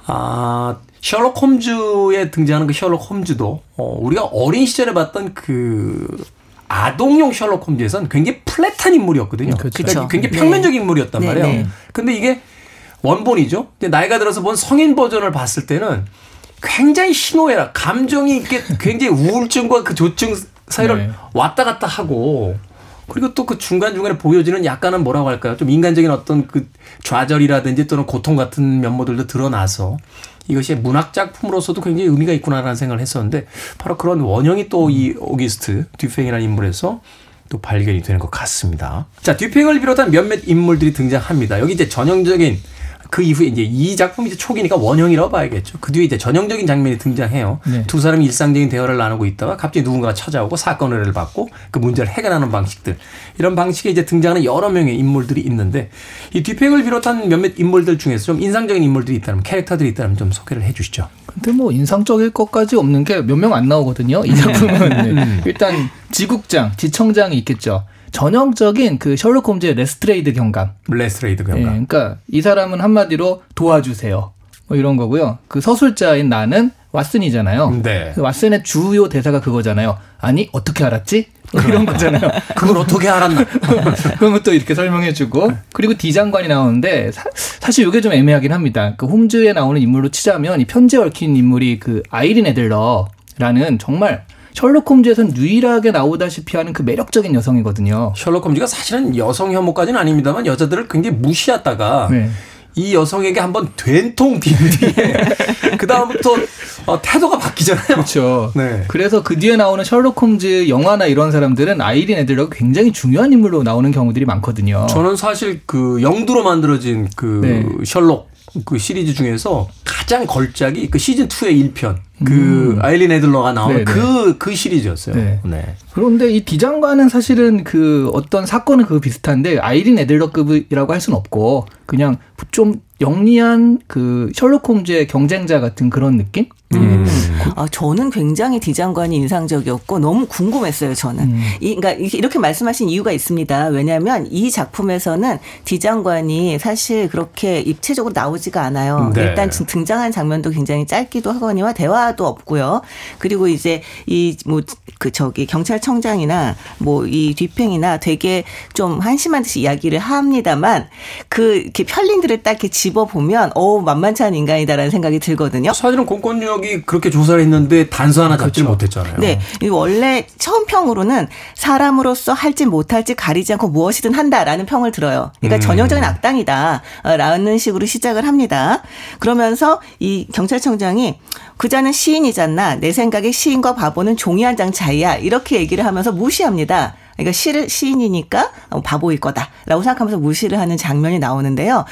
아 셜록 홈즈에 등장하는 그 셜록 홈즈도 어, 우리가 어린 시절에 봤던 그 아동용 셜록 홈즈에서는 굉장히 플랫한 인물이었거든요. 그렇죠. 그러니까 굉장히 네. 평면적인 인물이었단 네, 말이에요. 네. 근데 이게 원본이죠. 근데 나이가 들어서 본 성인 버전을 봤을 때는 굉장히 신호해라. 감정이 이게 굉장히 우울증과 그 조증 사이를 네. 왔다 갔다 하고 그리고 또 그 중간중간에 보여지는 약간은 뭐라고 할까요? 좀 인간적인 어떤 그 좌절이라든지 또는 고통 같은 면모들도 드러나서 이것이 문학 작품으로서도 굉장히 의미가 있구나라는 생각을 했었는데 바로 그런 원형이 또 이 오기스트 듀팽이라는 인물에서 또 발견이 되는 것 같습니다. 자, 듀팽을 비롯한 몇몇 인물들이 등장합니다. 여기 이제 전형적인 그 이후에 이제 이 작품이 이제 초기니까 원형이라고 봐야겠죠. 그 뒤에 이제 전형적인 장면이 등장해요. 네. 두 사람이 일상적인 대화를 나누고 있다가 갑자기 누군가가 찾아오고 사건 의뢰를 받고 그 문제를 해결하는 방식들. 이런 방식에 이제 등장하는 여러 명의 인물들이 있는데 이 뒷팽을 비롯한 몇몇 인물들 중에서 좀 인상적인 인물들이 있다면 캐릭터들이 있다면 좀 소개를 해 주시죠. 근데 뭐 인상적일 것까지 없는 게 몇 명 안 나오거든요. 이 작품은. 네. 음. 일단 지국장, 지청장이 있겠죠. 전형적인 그 셜록 홈즈의 레스트레이드 경감. 레스트레이드 경감. 네, 그러니까 이 사람은 한마디로 도와주세요. 뭐 이런 거고요. 그 서술자인 나는 왓슨이잖아요. 네. 그 왓슨의 주요 대사가 그거잖아요. 아니 어떻게 알았지? 뭐 이런 거잖아요. 그걸 어떻게 알았나? 그런 것도 이렇게 설명해주고 그리고 D 장관이 나오는데 사, 실 이게 좀 애매하긴 합니다. 그 홈즈에 나오는 인물로 치자면 이 편지에 얽힌 인물이 그 아이린 에들러라는 정말 셜록 홈즈에선 유일하게 나오다시피 하는 그 매력적인 여성이거든요. 셜록 홈즈가 사실은 여성 혐오까지는 아닙니다만 여자들을 굉장히 무시하다가 네. 이 여성에게 한번 된통 빈 뒤에 그 다음부터 어, 태도가 바뀌잖아요. 그렇죠. 네. 그래서 그 뒤에 나오는 셜록 홈즈 영화나 이런 사람들은 아이린 애들하고 굉장히 중요한 인물로 나오는 경우들이 많거든요. 저는 사실 그 영두로 만들어진 그 네. 셜록 그 시리즈 중에서 가장 걸작이 그 시즌 2의 1편 그 음. 아일린 애들러가 나오는 그그 그 시리즈였어요. 네. 네. 그런데 이 디장과는 사실은 그 어떤 사건은 그 비슷한데 아이린 애들러급이라고 할 수는 없고 그냥 좀 영리한 그 셜록 홈즈의 경쟁자 같은 그런 느낌? 음. 네. 아, 저는 굉장히 디장관이 인상적이었고 너무 궁금했어요, 저는. 음. 이, 그러니까 이렇게 말씀하신 이유가 있습니다. 왜냐하면 이 작품에서는 디장관이 사실 그렇게 입체적으로 나오지가 않아요. 네. 일단 등장한 장면도 굉장히 짧기도 하거니와 대화도 없고요. 그리고 이제 이 뭐 그 저기 경찰청장이나 뭐 이 뒤팽이나 되게 좀 한심한 듯이 이야기를 합니다만 그 이렇게 편린들을 딱 이렇게 집어 보면 어 만만치 않은 인간이다라는 생각이 들거든요. 사실은 공권력이 그렇게 조사 를 했는데 단서 하나 잡지 그렇죠. 못했잖아요. 네, 원래 처음 평으로는 사람으로서 할지 못할지 가리지 않고 무엇이든 한다라는 평을 들어요. 그러니까 음. 전형적인 악당이다라는 식으로 시작을 합니다. 그러면서 이 경찰청장이 그자는 시인이잖아. 내 생각에 시인과 바보는 종이 한 장 차이야. 이렇게 얘기를 하면서 무시합니다. 그러니까 시를 시인이니까 바보일 거다라고 생각하면서 무시를 하는 장면이 나오는데요.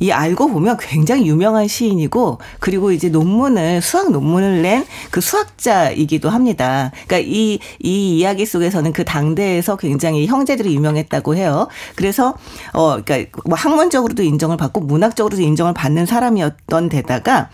이 알고 보면 굉장히 유명한 시인이고 그리고 이제 논문을 수학 논문을 낸 그 수학자이기도 합니다. 그러니까 이, 이 이야기 속에서는 그 당대에서 굉장히 형제들이 유명했다고 해요. 그래서 어, 그러니까 뭐 학문적으로도 인정을 받고 문학적으로도 인정을 받는 사람이었던 데다가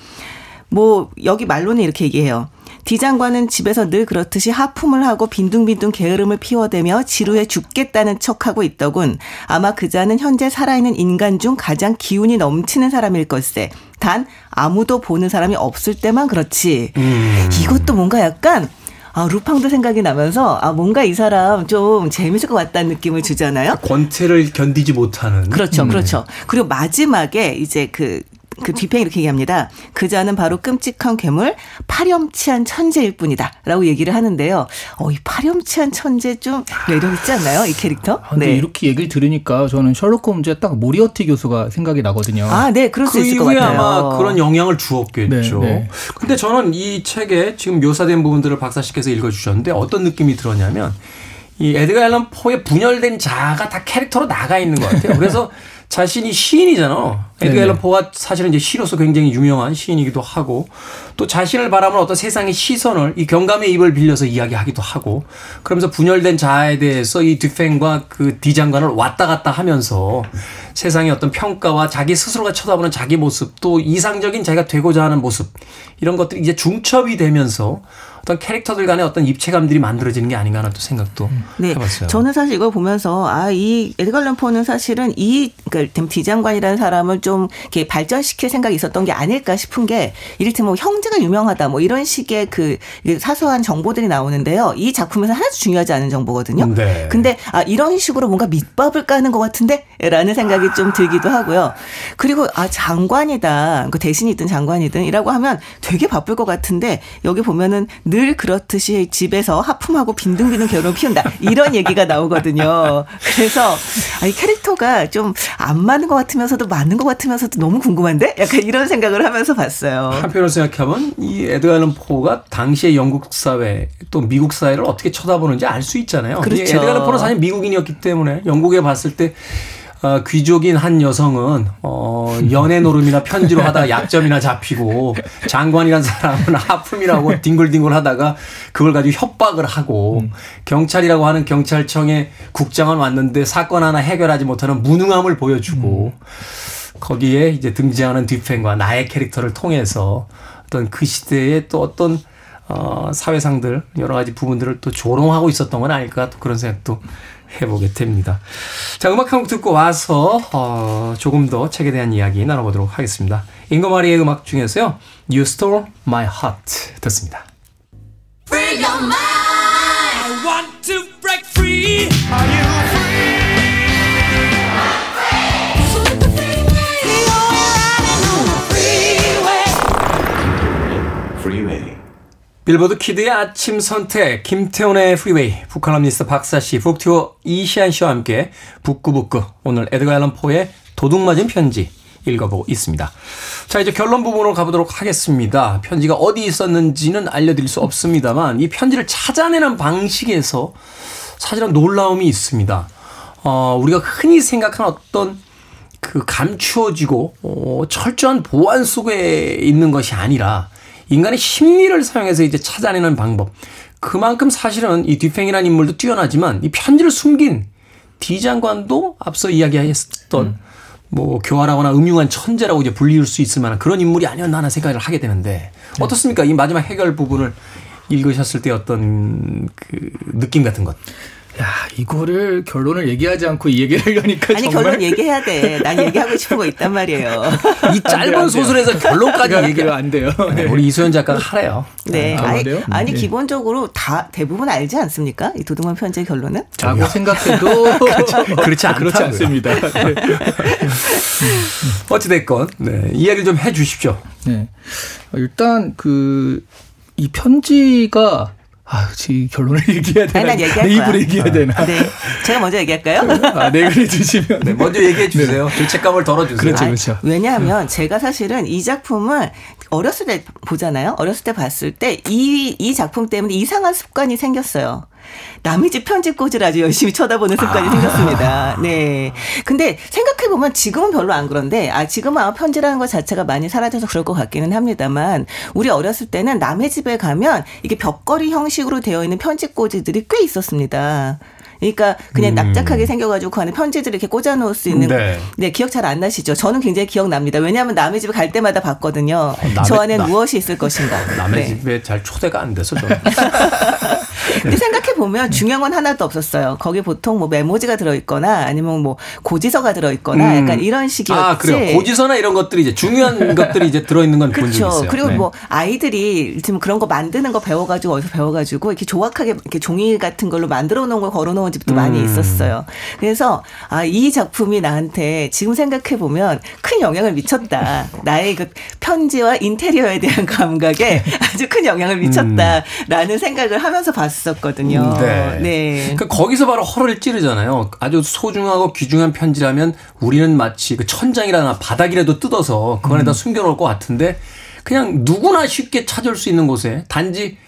뭐 여기 말로는 이렇게 얘기해요. 디 장관은 집에서 늘 그렇듯이 하품을 하고 빈둥빈둥 게으름을 피워대며 지루해 죽겠다는 척하고 있더군. 아마 그자는 현재 살아있는 인간 중 가장 기운이 넘치는 사람일 걸세. 단 아무도 보는 사람이 없을 때만 그렇지. 음. 이것도 뭔가 약간 아, 루팡도 생각이 나면서, 아, 뭔가 이 사람 좀 재밌을 것 같다는 느낌을 주잖아요. 권태를 견디지 못하는. 그렇죠, 음. 그렇죠. 그리고 마지막에 이제 그 그 뒤편에 이렇게 얘기합니다. 그자는 바로 끔찍한 괴물, 파렴치한 천재일 뿐이다. 라고 얘기를 하는데요. 어, 이 파렴치한 천재 좀 매력 있지 않나요? 이 캐릭터? 아, 근데 네. 이렇게 얘기를 들으니까 저는 셜록 홈즈의 딱 모리어티 교수가 생각이 나거든요. 아, 네. 그럴 수 그 있을 것 같아요. 아마 그런 영향을 주었겠죠. 네, 네. 근데 저는 이 책에 지금 묘사된 부분들을 박사 씨께서 읽어주셨는데 어떤 느낌이 들었냐면 이 에드가 앨런 포의 분열된 자아가 다 캐릭터로 나가 있는 것 같아요. 그래서 자신이 시인이잖아. 에드가 앨런 포가 사실은 이제 시로서 굉장히 유명한 시인이기도 하고 또 자신을 바라보는 어떤 세상의 시선을 이 경감의 입을 빌려서 이야기하기도 하고 그러면서 분열된 자아에 대해서 이 듀팽과 그 디장관을 왔다 갔다 하면서 세상의 어떤 평가와 자기 스스로가 쳐다보는 자기 모습 또 이상적인 자기가 되고자 하는 모습 이런 것들이 이제 중첩이 되면서 어떤 캐릭터들 간의 어떤 입체감들이 만들어지는 게 아닌가 하는 또 생각도 네. 해봤어요. 저는 사실 이걸 보면서 아 이 에드갈 런포는 사실은 이 그러니까 디장관이라는 사람을 좀 이렇게 발전시킬 생각이 있었던 게 아닐까 싶은 게 이를테면 뭐 형제가 유명하다 뭐 이런 식의 그 사소한 정보들이 나오는데요. 이 작품에서 하나도 중요하지 않은 정보거든요. 네. 근데 아 이런 식으로 뭔가 밑밥을 까는 것 같은데라는 생각이 좀 들기도 하고요. 그리고 아 장관이다. 그 대신이든 장관이든이라고 하면 되게 바쁠 것 같은데 여기 보면은 늘 그렇듯이 집에서 하품하고 빈둥빈둥 결혼 피운다. 이런 얘기가 나오거든요. 그래서 아, 이 캐릭터가 좀 안 맞는 것 같으면서도 맞는 것 같으면서도 너무 궁금한데? 약간 이런 생각을 하면서 봤어요. 한편으로 생각하면 이 에드가 앨런 포가 당시의 영국 사회 또 미국 사회를 어떻게 쳐다보는지 알 수 있잖아요. 그렇죠. 에드가 앨런 포는 사실 미국인이었기 때문에 영국에 봤을 때 어, 귀족인 한 여성은 어, 연애 노름이나 편지로 하다가 약점이나 잡히고 장관이란 사람은 하품이라고 뒹굴뒹굴 하다가 그걸 가지고 협박을 하고 음. 경찰이라고 하는 경찰청에 국장은 왔는데 사건 하나 해결하지 못하는 무능함을 보여주고 음. 거기에 이제 등장하는 뒷팬과 나의 캐릭터를 통해서 어떤 그 시대의 또 어떤 어, 사회상들 여러 가지 부분들을 또 조롱하고 있었던 건 아닐까 또 그런 생각도 해보게 됩니다. 자, 음악 한 곡 듣고 와서 어, 조금 더 책에 대한 이야기 나눠보도록 하겠습니다. 잉거마리의 음악 중에서요. You Stole My Heart 듣습니다. 빌보드 kid의 아침 선택 김태훈의 Freeway book칼럼니스트 박사씨 BookTuber 이시한 씨와 함께 북끄북끄 오늘 에드가 앨런 포의 도둑맞은 편지 읽어보고 있습니다. 자 이제 결론 부분으로 가보도록 하겠습니다. 편지가 어디 있었는지는 알려드릴 수 없습니다만 이 편지를 찾아내는 방식에서 사실은 놀라움이 있습니다. 어, 우리가 흔히 생각하는 어떤 그 감추어지고 어, 철저한 보안 속에 있는 것이 아니라 인간의 심리를 사용해서 이제 찾아내는 방법. 그만큼 사실은 이 뒤팽이라는 인물도 뛰어나지만 이 편지를 숨긴 디 장관도 앞서 이야기했던 음. 뭐 교활하거나 음흉한 천재라고 이제 불리울 수 있을 만한 그런 인물이 아니었나 하는 생각을 하게 되는데 네. 어떻습니까? 이 마지막 해결 부분을 읽으셨을 때 어떤 그 느낌 같은 것. 야, 이거를 결론을 얘기하지 않고 이 얘기를 하려니까 아니 정말... 결론 얘기해야 돼. 난 얘기하고 싶은 거 있단 말이에요. 이 짧은 안 소설에서 결론까지 얘기가 안 돼요. 네. 우리 이소연 작가가 하래요. 네. 아, 아니, 아니 네. 기본적으로 다 대부분 알지 않습니까? 이 도둑만 편지의 결론은? 라고 생각해도 그렇지, 않 그렇지 않습니다. 네. 어찌 됐건 네. 이야기를 좀 해 주십시오. 네. 일단 그 이 편지가 아, 지 결론을 얘기해야 되나? 아니, 난 얘기할 거야. 입으로 얘기해야 되나? 아, 네. 제가 먼저 얘기할까요? 아, 네, 그래 주시면. 네, 먼저 얘기해 주세요. 네. 죄책감을 덜어주세요. 그렇죠, 그렇죠. 아니, 왜냐하면 제가 사실은 이 작품을 어렸을 때 보잖아요. 어렸을 때 봤을 때 이, 이 작품 때문에 이상한 습관이 생겼어요. 남의 집 편집꽂이를 아주 열심히 쳐다보는 습관이 아. 생겼습니다. 네. 근데 생각해보면 지금은 별로 안 그런데, 아, 지금은 아마 편지라는 것 자체가 많이 사라져서 그럴 것 같기는 합니다만, 우리 어렸을 때는 남의 집에 가면 이게 벽걸이 형식으로 되어 있는 편집꽂이들이 꽤 있었습니다. 그러니까 그냥 음. 납작하게 생겨가지고 그 안에 편지들을 이렇게 꽂아놓을 수 있는 네, 네 기억 잘 안 나시죠? 저는 굉장히 기억납니다. 왜냐하면 남의 집에 갈 때마다 봤거든요. 어, 남의, 저 안에 나, 무엇이 있을 것인가. 남의 네. 집에 잘 초대가 안 돼서 저는. 근데 생각해 보면 중요한 건 하나도 없었어요. 거기 보통 뭐 메모지가 들어있거나 아니면 뭐 고지서가 들어있거나 음. 약간 이런 식이었지. 아 그래요. 고지서나 이런 것들이 이제 중요한 것들이 이제 들어있는 건 그렇죠. 있어요. 그리고 네. 뭐 아이들이 지금 그런 거 만드는 거 배워가지고 어디서 배워가지고 이렇게 조각하게 이렇게 종이 같은 걸로 만들어 놓은 걸 걸어놓은 집도 음. 많이 있었어요. 그래서 아 이 작품이 나한테 지금 생각해 보면 큰 영향을 미쳤다. 나의 그 편지와 인테리어에 대한 감각에 아주 큰 영향을 미쳤다라는 음. 생각을 하면서 봤어요. 있었거든요. 네. 네. 그러니까 거기서 바로 허를 찌르잖아요. 아주 소중하고 귀중한 편지라면 우리는 마치 그 천장이라나 바닥이라도 뜯어서 그 안에다 음. 숨겨놓을 것 같은데 그냥 누구나 쉽게 찾을 수 있는 곳에 단지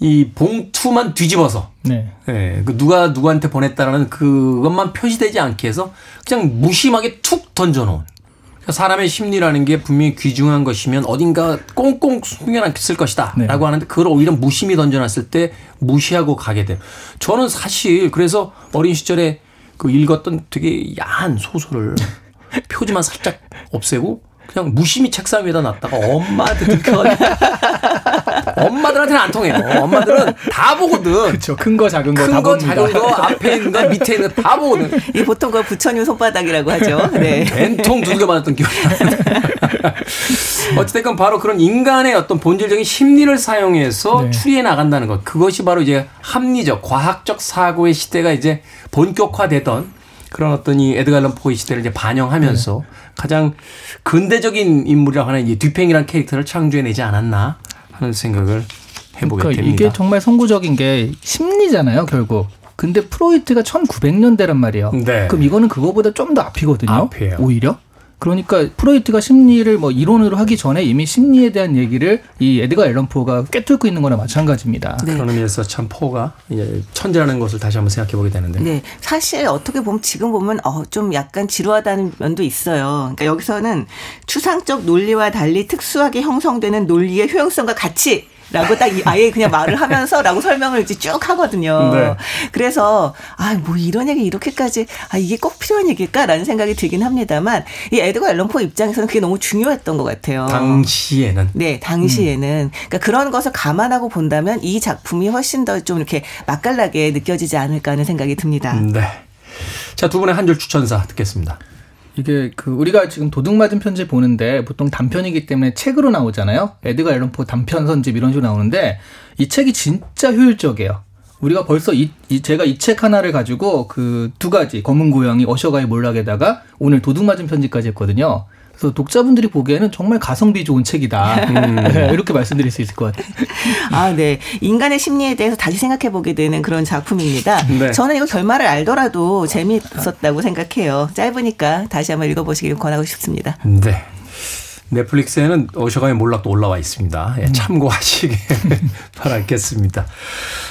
이 봉투만 뒤집어서 네. 네. 그 누가 누구한테 보냈다라는 그것만 표시되지 않게 해서 그냥 무심하게 툭 던져놓은 그러니까 사람의 심리라는 게 분명히 귀중한 것이면 어딘가 꽁꽁 숨겨놨을 것이다. 네. 라고 하는데 그걸 오히려 무심히 던져놨을 때 무시하고 가게 돼. 저는 사실 그래서 어린 시절에 그 읽었던 되게 야한 소설을 표지만 살짝 없애고 그냥 무심히 책상 위에다 놨다가 엄마한테 들켜가지고 엄마들한테는 안 통해요. 엄마들은 다 보거든. 그렇죠. 큰 거 작은 거 다 봅니다. 작은 거 앞에 있는 거 밑에 있는 거 다 보거든. 이 보통 그 부처님 손바닥이라고 하죠. 네. 벤통 두들겨 맞았던 기억이 어찌됐건 바로 그런 인간의 어떤 본질적인 심리를 사용해서 네. 추리해 나간다는 것. 그것이 바로 이제 합리적, 과학적 사고의 시대가 이제 본격화되던 그런 어떤 이 에드가 앨런 포의 시대를 이제 반영하면서 네. 가장 근대적인 인물이라고 하는 이 뒤팽이라는 캐릭터를 창조해내지 않았나 하는 생각을 해보게 그러니까 됩니다. 이게 정말 선구적인 게 심리잖아요, 결국. 근데 프로이트가 1900년대란 말이에요. 네. 그럼 이거는 그거보다 좀 더 앞이거든요. 앞이에요. 오히려. 그러니까 프로이트가 심리를 뭐 이론으로 하기 전에 이미 심리에 대한 얘기를 이 에드가 앨런 포가 꿰뚫고 있는 거나 마찬가지입니다. 네. 그런 의미에서 참 포가 예, 천재라는 것을 다시 한번 생각해 보게 되는데. 네, 사실 어떻게 보면 지금 보면 어, 좀 약간 지루하다는 면도 있어요. 그러니까 여기서는 추상적 논리와 달리 특수하게 형성되는 논리의 효용성과 가치. 라고 딱 아예 그냥 말을 하면서 라고 설명을 이제 쭉 하거든요. 네. 그래서 아 뭐 이런 얘기 이렇게까지 아 이게 꼭 필요한 얘기일까라는 생각이 들긴 합니다만 이 에드거 앨런 포 입장에서는 그게 너무 중요했던 것 같아요. 당시에는 네, 당시에는 그러니까 그런 것을 감안하고 본다면 이 작품이 훨씬 더 좀 이렇게 맛깔나게 느껴지지 않을까 하는 생각이 듭니다. 네. 자, 두 분의 한 줄 추천사 듣겠습니다. 이게 그 우리가 지금 도둑 맞은 편지 보는데 보통 단편이기 때문에 책으로 나오잖아요. 에드가 앨런 포 단편 선집 이런 식으로 나오는데 이 책이 진짜 효율적이에요. 우리가 벌써 이, 이 제가 이 책 하나를 가지고 그 두 가지 검은 고양이 어셔가의 몰락에다가 오늘 도둑 맞은 편지까지 했거든요. 그래서 독자분들이 보기에는 정말 가성비 좋은 책이다. 네, 이렇게 말씀드릴 수 있을 것 같아요. 아, 네. 인간의 심리에 대해서 다시 생각해 보게 되는 그런 작품입니다. 네. 저는 이거 결말을 알더라도 재미있었다고 생각해요. 짧으니까 다시 한번 읽어보시길 권하고 싶습니다. 네. 넷플릭스에는 어셔가의 몰락도 올라와 있습니다. 예, 참고하시길 바라겠습니다.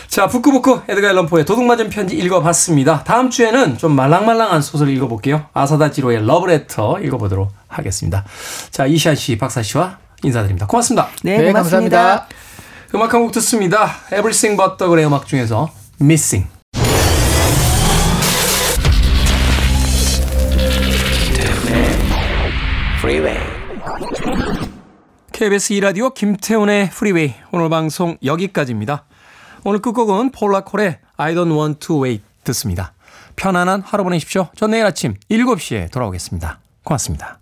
자, 부끄부끄 에드가 앨런 포의 도둑맞은 편지 읽어봤습니다. 다음 주에는 좀 말랑말랑한 소설 읽어볼게요. 아사다 지로의 러브레터 읽어보도록 하겠습니다. 자, 이시안 씨, 박사 씨와 인사드립니다. 고맙습니다. 네, 네, 고맙습니다. 감사합니다. 음악 한 곡 듣습니다. Everything But The Grey 음악 중에서 Missing. KBS 2라디오 김태훈의 프리웨이 오늘 방송 여기까지입니다. 오늘 끝곡은 폴라콜의 I don't want to wait 듣습니다. 편안한 하루 보내십시오. 전 내일 아침 7시에 돌아오겠습니다. 고맙습니다.